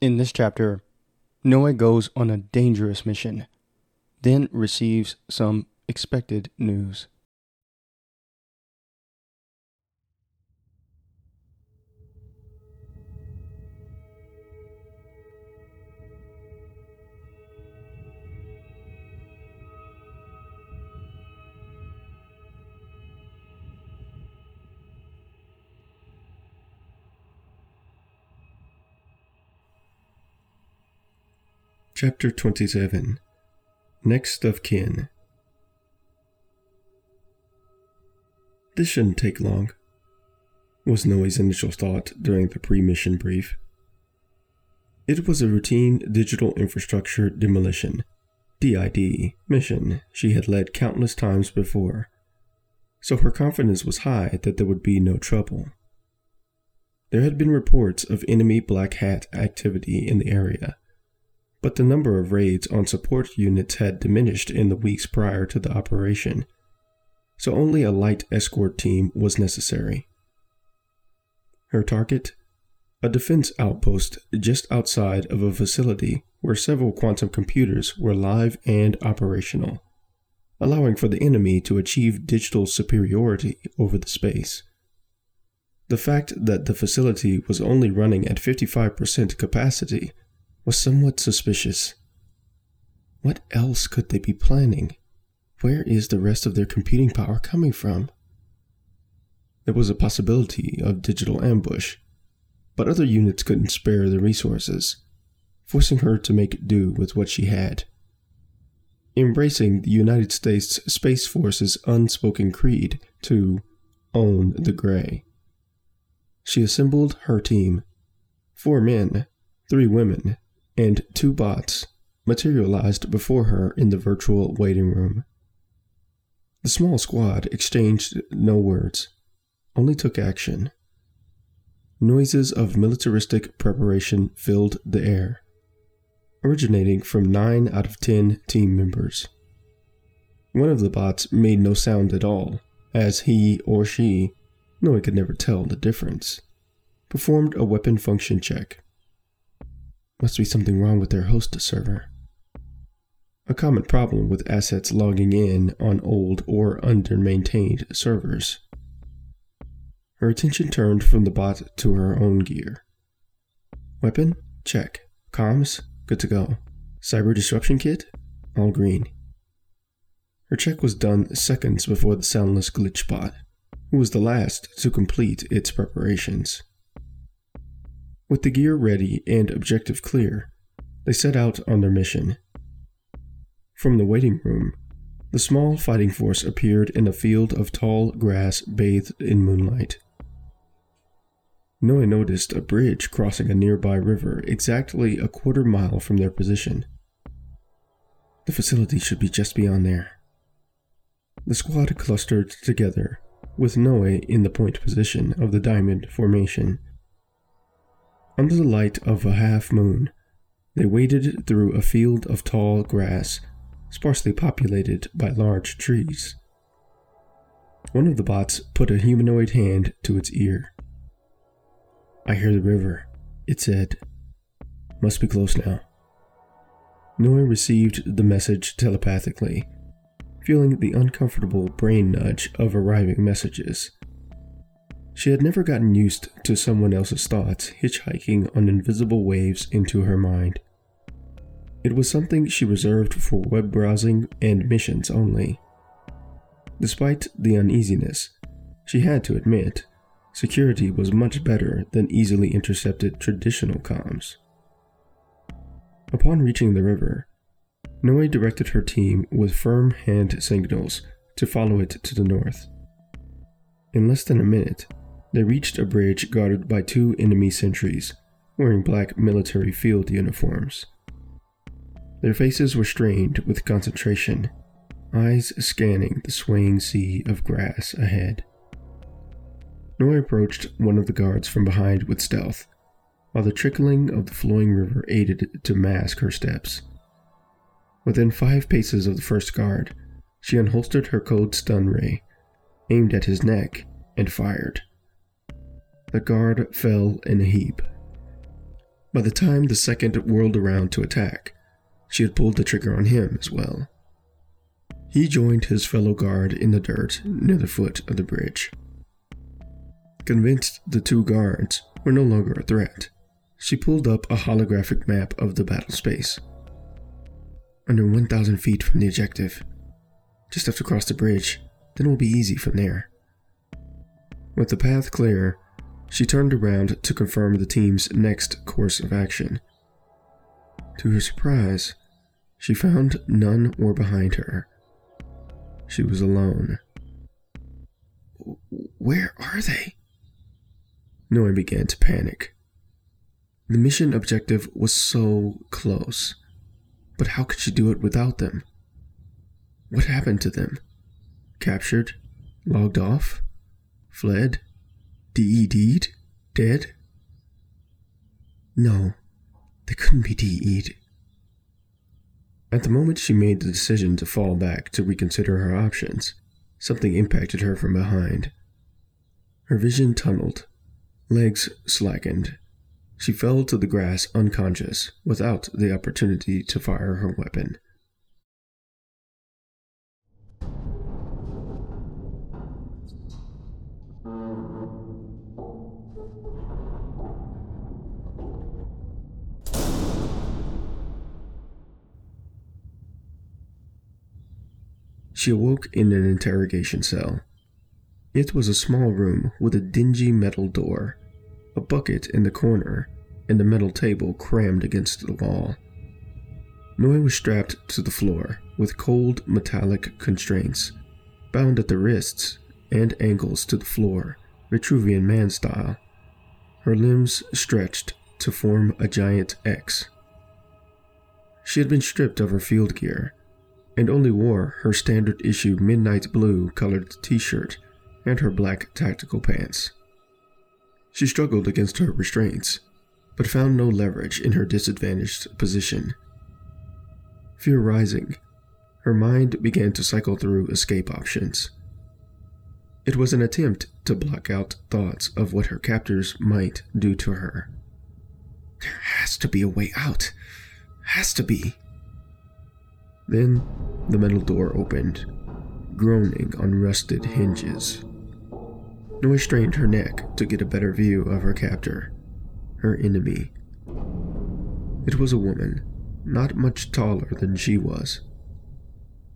In this chapter, Noe goes on a dangerous mission, then receives some expected news. Chapter 27 Next of Kin This shouldn't take long, was Noe's initial thought during the pre mission brief. It was a routine digital infrastructure demolition, DID, mission she had led countless times before, so her confidence was high that there would be no trouble. There had been reports of enemy Black Hat activity in the area but the number of raids on support units had diminished in the weeks prior to the operation, so only a light escort team was necessary. Her target? A defense outpost just outside of a facility where several quantum computers were live and operational, allowing for the enemy to achieve digital superiority over the space. The fact that the facility was only running at 55% capacity was somewhat suspicious. What else could they be planning? Where is the rest of their computing power coming from? There was a possibility of digital ambush, but other units couldn't spare the resources, forcing her to make do with what she had. Embracing the United States Space Force's unspoken creed to own the gray. She assembled her team four men, three women, and two bots materialized before her in the virtual waiting room. The small squad exchanged no words, only took action. Noises of militaristic preparation filled the air, originating from nine out of ten team members. One of the bots made no sound at all, as he or she, no one could never tell the difference, performed a weapon function check. Must be something wrong with their host server. A common problem with assets logging in on old or under-maintained servers. Her attention turned from the bot to her own gear. Weapon? Check. Comms? Good to go. Cyber disruption kit? All green. Her check was done seconds before the soundless glitch bot, who was the last to complete its preparations. With the gear ready and objective clear, they set out on their mission. From the waiting room, the small fighting force appeared in a field of tall grass bathed in moonlight. Noe noticed a bridge crossing a nearby river exactly a quarter mile from their position. The facility should be just beyond there. The squad clustered together, with Noe in the point position of the diamond formation under the light of a half moon, they waded through a field of tall grass, sparsely populated by large trees. One of the bots put a humanoid hand to its ear. I hear the river, it said. Must be close now. Noe received the message telepathically, feeling the uncomfortable brain nudge of arriving messages. She had never gotten used to someone else's thoughts hitchhiking on invisible waves into her mind. It was something she reserved for web browsing and missions only. Despite the uneasiness, she had to admit, security was much better than easily intercepted traditional comms. Upon reaching the river, Noe directed her team with firm hand signals to follow it to the north. In less than a minute, they reached a bridge guarded by two enemy sentries, wearing black military field uniforms. Their faces were strained with concentration, eyes scanning the swaying sea of grass ahead. Noe approached one of the guards from behind with stealth, while the trickling of the flowing river aided to mask her steps. Within five paces of the first guard, she unholstered her code stun ray, aimed at his neck, and fired. The guard fell in a heap. By the time the second whirled around to attack, she had pulled the trigger on him as well. He joined his fellow guard in the dirt near the foot of the bridge. Convinced the two guards were no longer a threat, she pulled up a holographic map of the battle space. Under 1,000 feet from the objective. Just have to cross the bridge, then it will be easy from there. With the path clear, she turned around to confirm the team's next course of action. To her surprise, she found none were behind her. She was alone. Where are they? Noe began to panic. The mission objective was so close, but how could she do it without them? What happened to them? Captured? Logged off? Fled? DED'd? Dead? No, they couldn't be DE'd. At the moment she made the decision to fall back to reconsider her options, something impacted her from behind. Her vision tunneled, Legs slackened. She fell to the grass unconscious, without the opportunity to fire her weapon. She awoke in an interrogation cell. It was a small room with a dingy metal door, a bucket in the corner, and a metal table crammed against the wall. Noe was strapped to the floor with cold metallic constraints, bound at the wrists and ankles to the floor, Vitruvian man style. Her limbs stretched to form a giant X. She had been stripped of her field gear and only wore her standard issue midnight blue colored t shirt and her black tactical pants. She struggled against her restraints, but found no leverage in her disadvantaged position. Fear rising, her mind began to cycle through escape options. It was an attempt to block out thoughts of what her captors might do to her. There has to be a way out. Has to be. Then the metal door opened, groaning on rusted hinges. Noe strained her neck to get a better view of her captor, her enemy. It was a woman, not much taller than she was.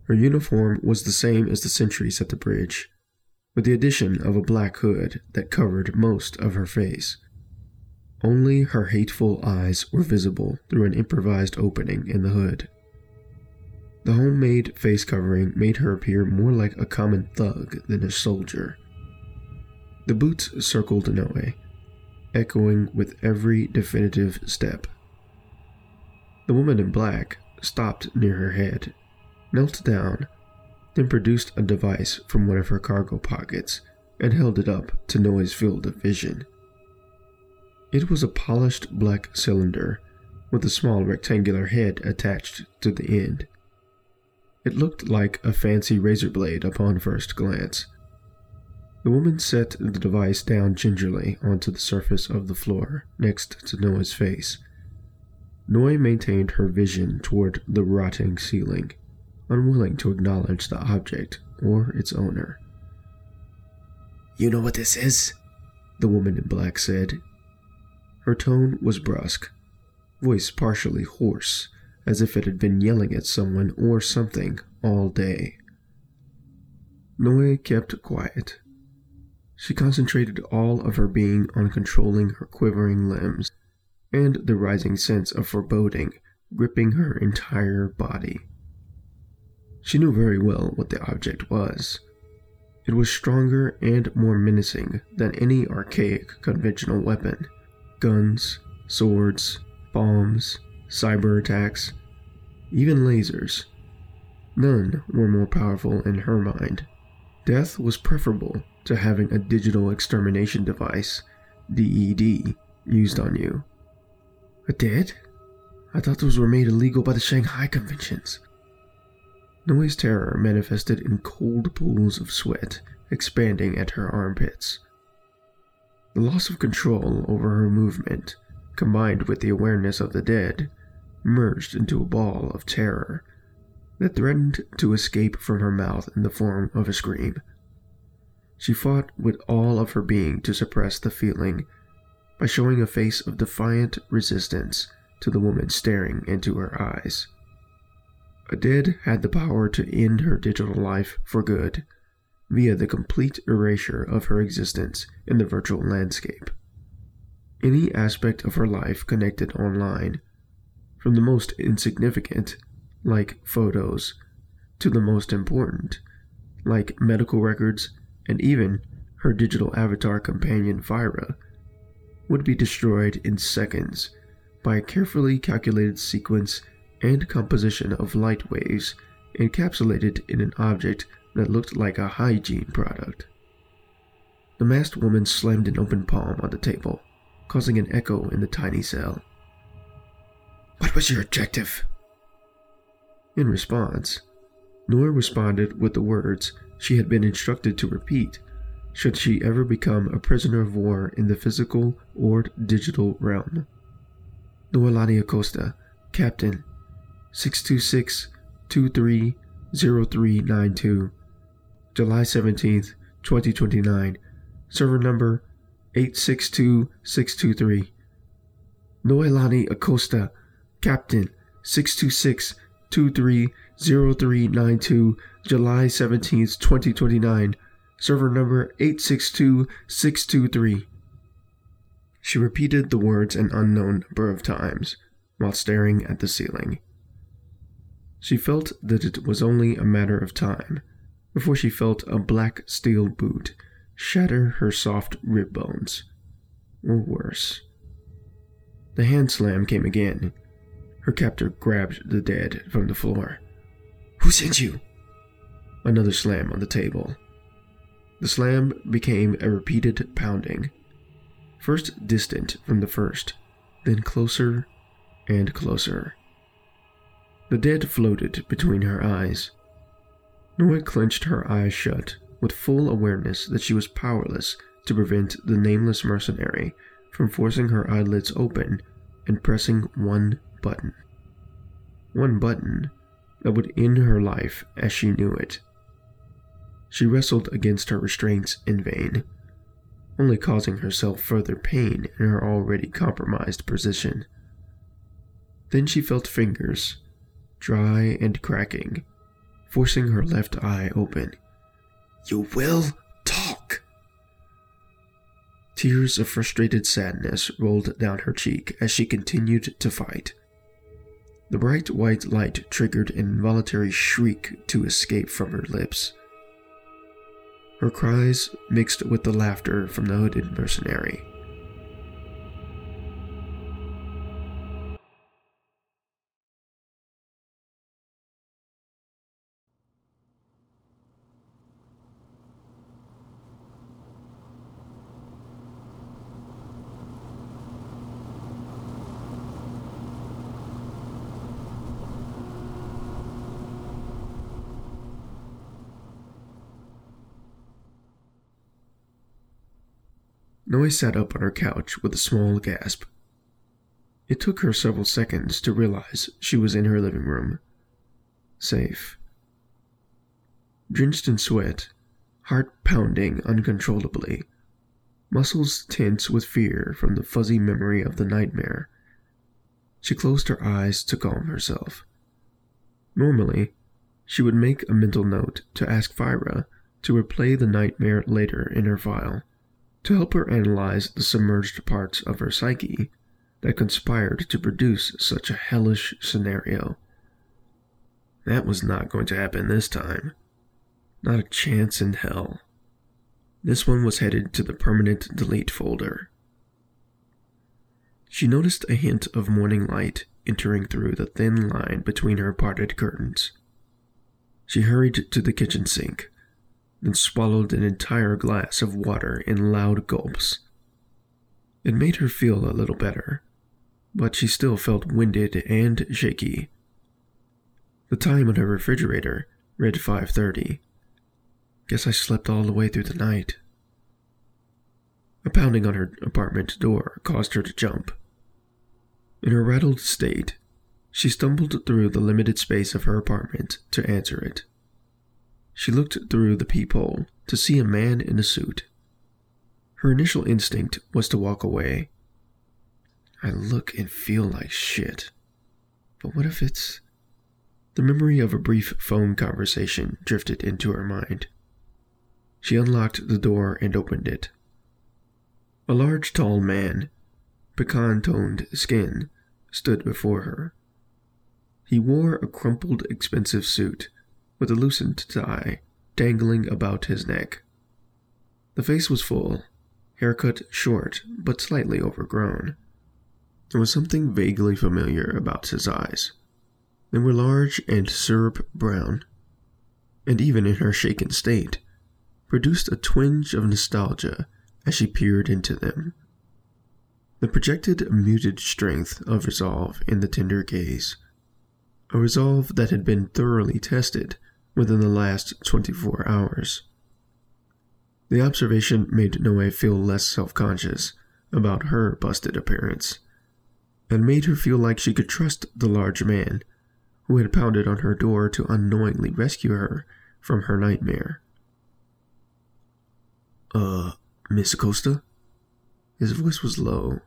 Her uniform was the same as the sentries at the bridge, with the addition of a black hood that covered most of her face. Only her hateful eyes were visible through an improvised opening in the hood. The homemade face covering made her appear more like a common thug than a soldier. The boots circled Noe, echoing with every definitive step. The woman in black stopped near her head, knelt down, then produced a device from one of her cargo pockets and held it up to Noe's field of vision. It was a polished black cylinder with a small rectangular head attached to the end. It looked like a fancy razor blade upon first glance, the woman set the device down gingerly onto the surface of the floor next to Noe's face. Noe maintained her vision toward the rotting ceiling, unwilling to acknowledge the object or its owner. You know what this is? The woman in black said. Her tone was brusque, voice partially hoarse, as if it had been yelling at someone or something all day. Noe kept quiet, she concentrated all of her being on controlling her quivering limbs and the rising sense of foreboding gripping her entire body. She knew very well what the object was. It was stronger and more menacing than any archaic conventional weapon. Guns, swords, bombs, cyber attacks, even lasers. None were more powerful in her mind. Death was preferable to having a digital extermination device, DED, used on you. A dead? I thought those were made illegal by the Shanghai Conventions. Noe's terror manifested in cold pools of sweat expanding at her armpits. The loss of control over her movement combined with the awareness of the dead, merged into a ball of terror that threatened to escape from her mouth in the form of a scream. She fought with all of her being to suppress the feeling by showing a face of defiant resistance to the woman staring into her eyes. A dead had the power to end her digital life for good via the complete erasure of her existence in the virtual landscape. Any aspect of her life connected online, from the most insignificant, like photos, to the most important, like medical records and even her digital avatar companion Fyra, would be destroyed in seconds by a carefully calculated sequence and composition of light waves encapsulated in an object that looked like a hygiene product. The masked woman slammed an open palm on the table, causing an echo in the tiny cell. What was your objective? In response, Noe responded with the words she had been instructed to repeat should she ever become a prisoner of war in the physical or digital realm. Noelani Acosta, Captain, 626 230392, July 17th, 2029, server number 862623. Noelani Acosta, Captain, 626 230392, July 17th, 2029, server number 862623. She repeated the words an unknown number of times while staring at the ceiling. She felt that it was only a matter of time before she felt a black steel boot shatter her soft rib bones, or worse. The hand slam came again. Her captor grabbed the dead from the floor. Who sent you? Another slam on the table. The slam became a repeated pounding first distant from the first, then closer and closer. The dead floated between her eyes. Noe clenched her eyes shut with full awareness that she was powerless to prevent the nameless mercenary from forcing her eyelids open and pressing one button. One button that would end her life as she knew it. She wrestled against her restraints in vain only causing herself further pain in her already compromised position. Then she felt fingers, dry and cracking, forcing her left eye open. You will talk! Tears of frustrated sadness rolled down her cheek as she continued to fight. The bright white light triggered an involuntary shriek to escape from her lips her cries mixed with the laughter from the hooded mercenary. Noe sat up on her couch with a small gasp. It took her several seconds to realize she was in her living room. Safe. Drenched in sweat, heart pounding uncontrollably, muscles tense with fear from the fuzzy memory of the nightmare, she closed her eyes to calm herself. Normally, she would make a mental note to ask Fyra to replay the nightmare later in her file to help her analyze the submerged parts of her psyche that conspired to produce such a hellish scenario. That was not going to happen this time. Not a chance in hell. This one was headed to the permanent delete folder. She noticed a hint of morning light entering through the thin line between her parted curtains. She hurried to the kitchen sink, and swallowed an entire glass of water in loud gulps. It made her feel a little better, but she still felt winded and shaky. The time on her refrigerator read 5:30. Guess I slept all the way through the night. A pounding on her apartment door caused her to jump. In her rattled state, she stumbled through the limited space of her apartment to answer it. She looked through the peephole to see a man in a suit. Her initial instinct was to walk away. I look and feel like shit. But what if it's. The memory of a brief phone conversation drifted into her mind. She unlocked the door and opened it. A large, tall man, pecan toned skin, stood before her. He wore a crumpled, expensive suit with a loosened tie dangling about his neck. The face was full, haircut short but slightly overgrown. There was something vaguely familiar about his eyes. They were large and syrup brown, and even in her shaken state, produced a twinge of nostalgia as she peered into them. The projected muted strength of resolve in the tender gaze, a resolve that had been thoroughly tested within the last 24 hours. The observation made Noe feel less self conscious about her busted appearance, and made her feel like she could trust the large man who had pounded on her door to unknowingly rescue her from her nightmare. Uh, Miss Acosta? His voice was low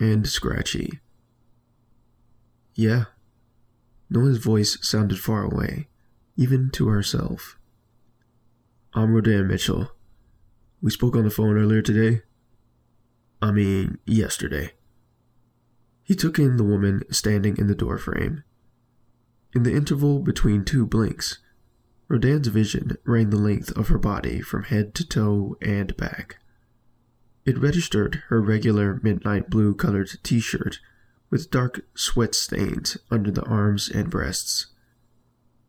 and scratchy. Yeah. Noe's voice sounded far away, even to herself. I'm Rodan Mitchell. We spoke on the phone earlier today. I mean, yesterday. He took in the woman standing in the doorframe. In the interval between two blinks, Rodan's vision ran the length of her body from head to toe and back. It registered her regular midnight blue colored t shirt with dark sweat stains under the arms and breasts,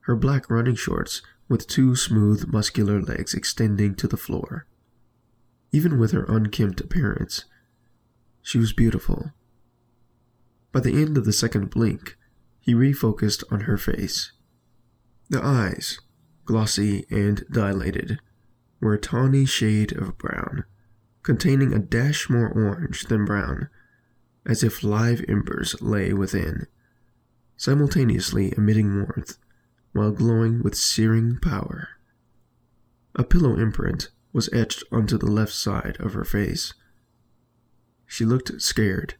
her black running shorts with two smooth, muscular legs extending to the floor. Even with her unkempt appearance, she was beautiful. By the end of the second blink, he refocused on her face. The eyes, glossy and dilated, were a tawny shade of brown, containing a dash more orange than brown, as if live embers lay within, simultaneously emitting warmth while glowing with searing power. A pillow imprint was etched onto the left side of her face. She looked scared,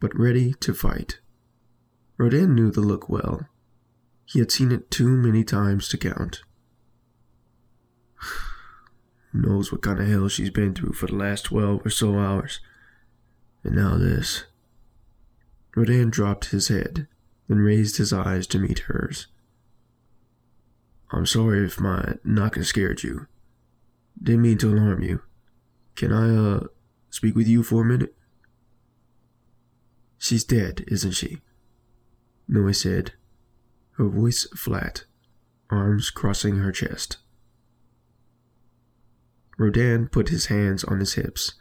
but ready to fight. Rodan knew the look well. He had seen it too many times to count. Knows what kind of hell she's been through for the last twelve or so hours. And now this. Rodan dropped his head, then raised his eyes to meet hers. I'm sorry if my knocking scared you. Didn't mean to alarm you. Can I, uh, speak with you for a minute? She's dead, isn't she? Noe said, her voice flat, arms crossing her chest. Rodan put his hands on his hips,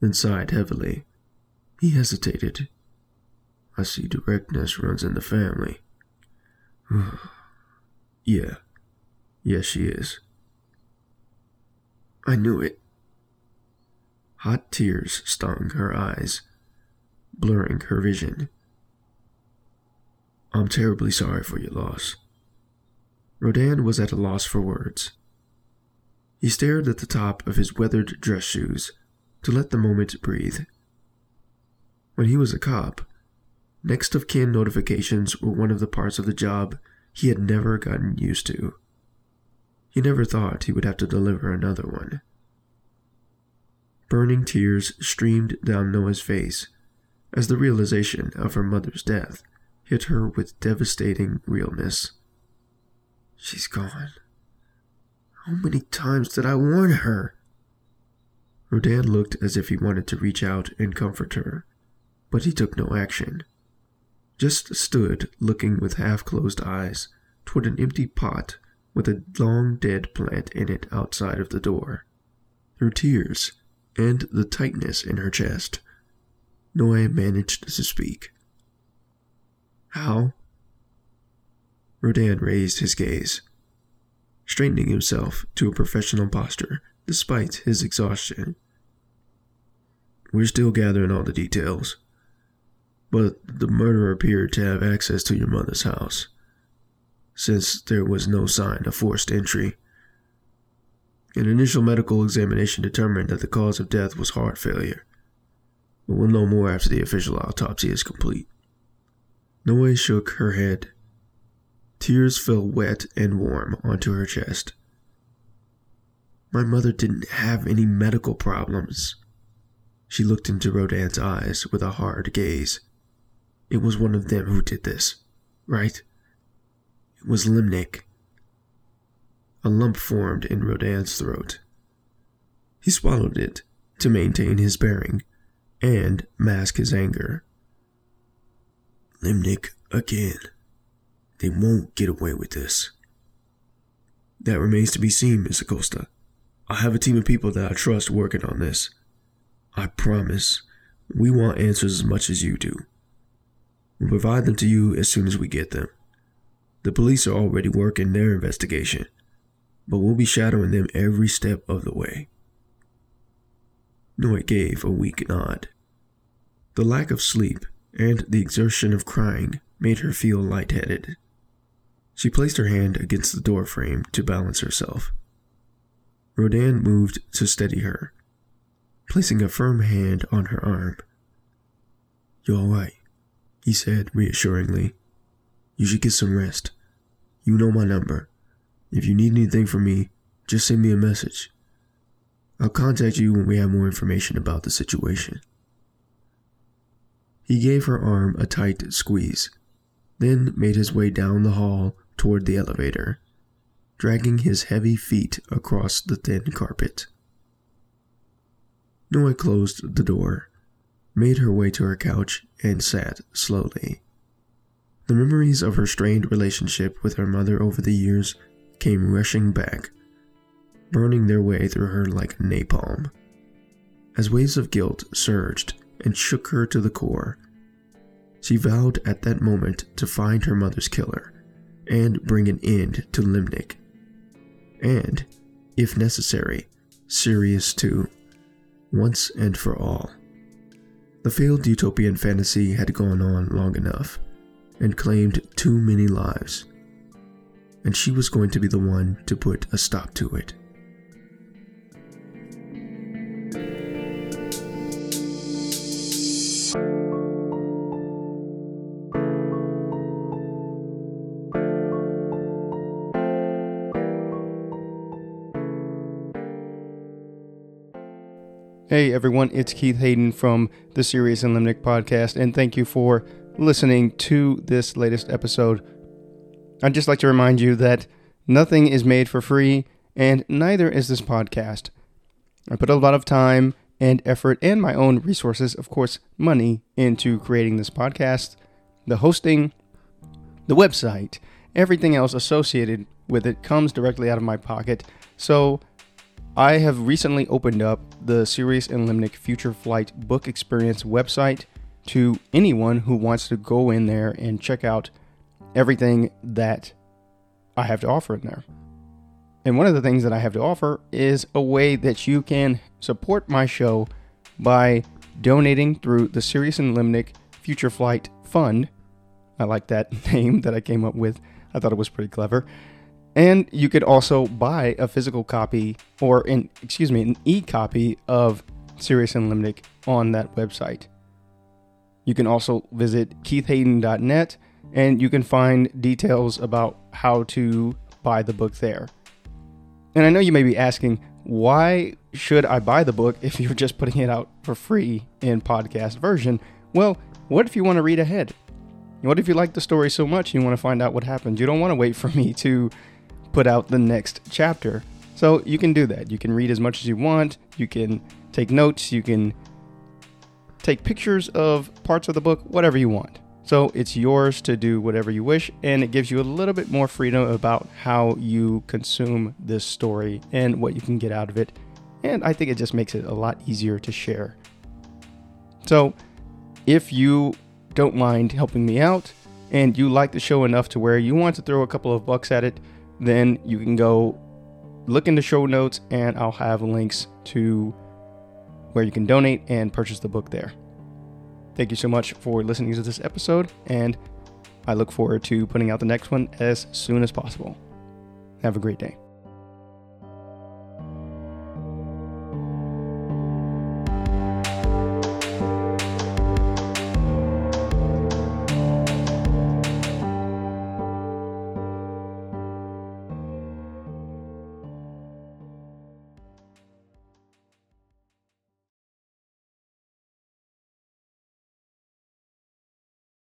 then sighed heavily. He hesitated. I see directness runs in the family. yeah. Yes, she is. I knew it. Hot tears stung her eyes, blurring her vision. I'm terribly sorry for your loss. Rodan was at a loss for words. He stared at the top of his weathered dress shoes to let the moment breathe. When he was a cop, next of kin notifications were one of the parts of the job he had never gotten used to. He never thought he would have to deliver another one. Burning tears streamed down Noe's face as the realization of her mother's death hit her with devastating realness. She's gone. How many times did I warn her? Rodan looked as if he wanted to reach out and comfort her, but he took no action. Just stood looking with half closed eyes toward an empty pot with a long dead plant in it outside of the door. Through tears and the tightness in her chest, Noe managed to speak. How? Rodan raised his gaze, straightening himself to a professional posture despite his exhaustion. We're still gathering all the details. But the murderer appeared to have access to your mother's house, since there was no sign of forced entry. An initial medical examination determined that the cause of death was heart failure, but we'll know more after the official autopsy is complete. Noe shook her head. Tears fell wet and warm onto her chest. My mother didn't have any medical problems. She looked into Rodan's eyes with a hard gaze. It was one of them who did this, right? It was Limnick. A lump formed in Rodan's throat. He swallowed it to maintain his bearing and mask his anger. Limnick again. They won't get away with this. That remains to be seen, Miss Acosta. I have a team of people that I trust working on this. I promise, we want answers as much as you do. We'll provide them to you as soon as we get them. The police are already working their investigation, but we'll be shadowing them every step of the way. Noe gave a weak nod. The lack of sleep and the exertion of crying made her feel lightheaded. She placed her hand against the door frame to balance herself. Rodan moved to steady her, placing a firm hand on her arm. You're all right, he said reassuringly. You should get some rest. You know my number. If you need anything from me, just send me a message. I'll contact you when we have more information about the situation. He gave her arm a tight squeeze, then made his way down the hall toward the elevator, dragging his heavy feet across the thin carpet. Noe closed the door, made her way to her couch, and sat slowly. The memories of her strained relationship with her mother over the years came rushing back, burning their way through her like napalm. As waves of guilt surged and shook her to the core, she vowed at that moment to find her mother's killer and bring an end to Limnick. And, if necessary, Sirius too, once and for all. The failed utopian fantasy had gone on long enough and claimed too many lives, and she was going to be the one to put a stop to it. Hey everyone, it's Keith Hayden from the Sirius and Limnick podcast, and thank you for listening to this latest episode. I'd just like to remind you that nothing is made for free, and neither is this podcast. I put a lot of time and effort and my own resources, of course, money, into creating this podcast, the hosting, the website, everything else associated with it comes directly out of my pocket. So, I have recently opened up the Sirius and Limnick Future Flight Book Experience website to anyone who wants to go in there and check out everything that I have to offer in there. And one of the things that I have to offer is a way that you can support my show by donating through the Sirius and Limnick Future Flight Fund. I like that name that I came up with. I thought it was pretty clever. And you could also buy a physical copy or an excuse me, an e-copy of Sirius and Limnick on that website. You can also visit keithhayden.net and you can find details about how to buy the book there. And I know you may be asking, why should I buy the book if you're just putting it out for free in podcast version? Well, what if you want to read ahead? What if you like the story so much you want to find out what happens? You don't want to wait for me to put out the next chapter. So you can do that. You can read as much as you want. You can take notes. You can take pictures of parts of the book, whatever you want. So it's yours to do whatever you wish, and it gives you a little bit more freedom about how you consume this story and what you can get out of it. And I think it just makes it a lot easier to share. So if you don't mind helping me out and you like the show enough to where you want to throw a couple of bucks at it, then you can go look in the show notes and I'll have links to where you can donate and purchase the book there. Thank you so much for listening to this episode, and I look forward to putting out the next one as soon as possible. Have a great day.